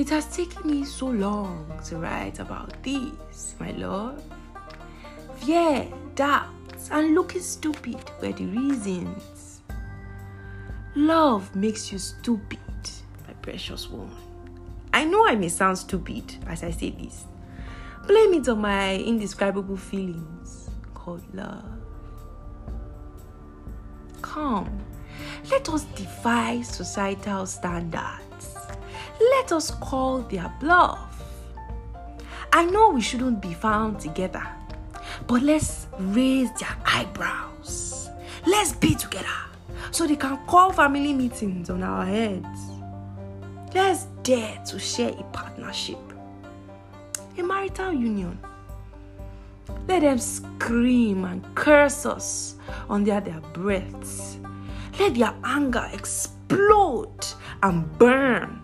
It has taken me so long to write about this, my love. Fear, doubts, and looking stupid were the reasons. Love makes you stupid, my precious woman. I know I may sound stupid as I say this. Blame it on my indescribable feelings called love. Come, let us defy societal standards let us call their bluff. I know we shouldn't be found together, but let's raise their eyebrows. Let's be together so they can call family meetings on our heads. Let's dare to share a partnership, a marital union. Let them scream and curse us under their breaths. Let their anger explode and burn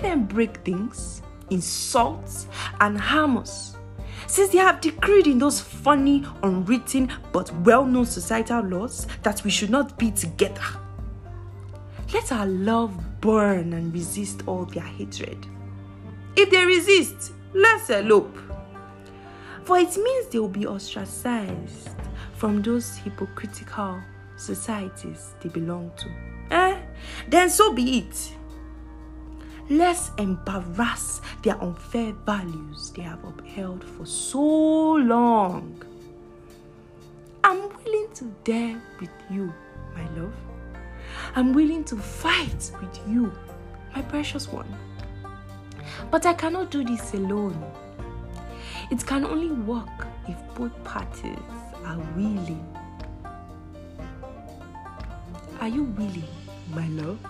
let them break things, insult, and harm us. Since they have decreed in those funny, unwritten, but well known societal laws that we should not be together. Let our love burn and resist all their hatred. If they resist, let's elope. For it means they will be ostracized from those hypocritical societies they belong to. Eh? Then so be it. Let's embarrass their unfair values they have upheld for so long. I'm willing to dare with you, my love. I'm willing to fight with you, my precious one. But I cannot do this alone. It can only work if both parties are willing. Are you willing, my love?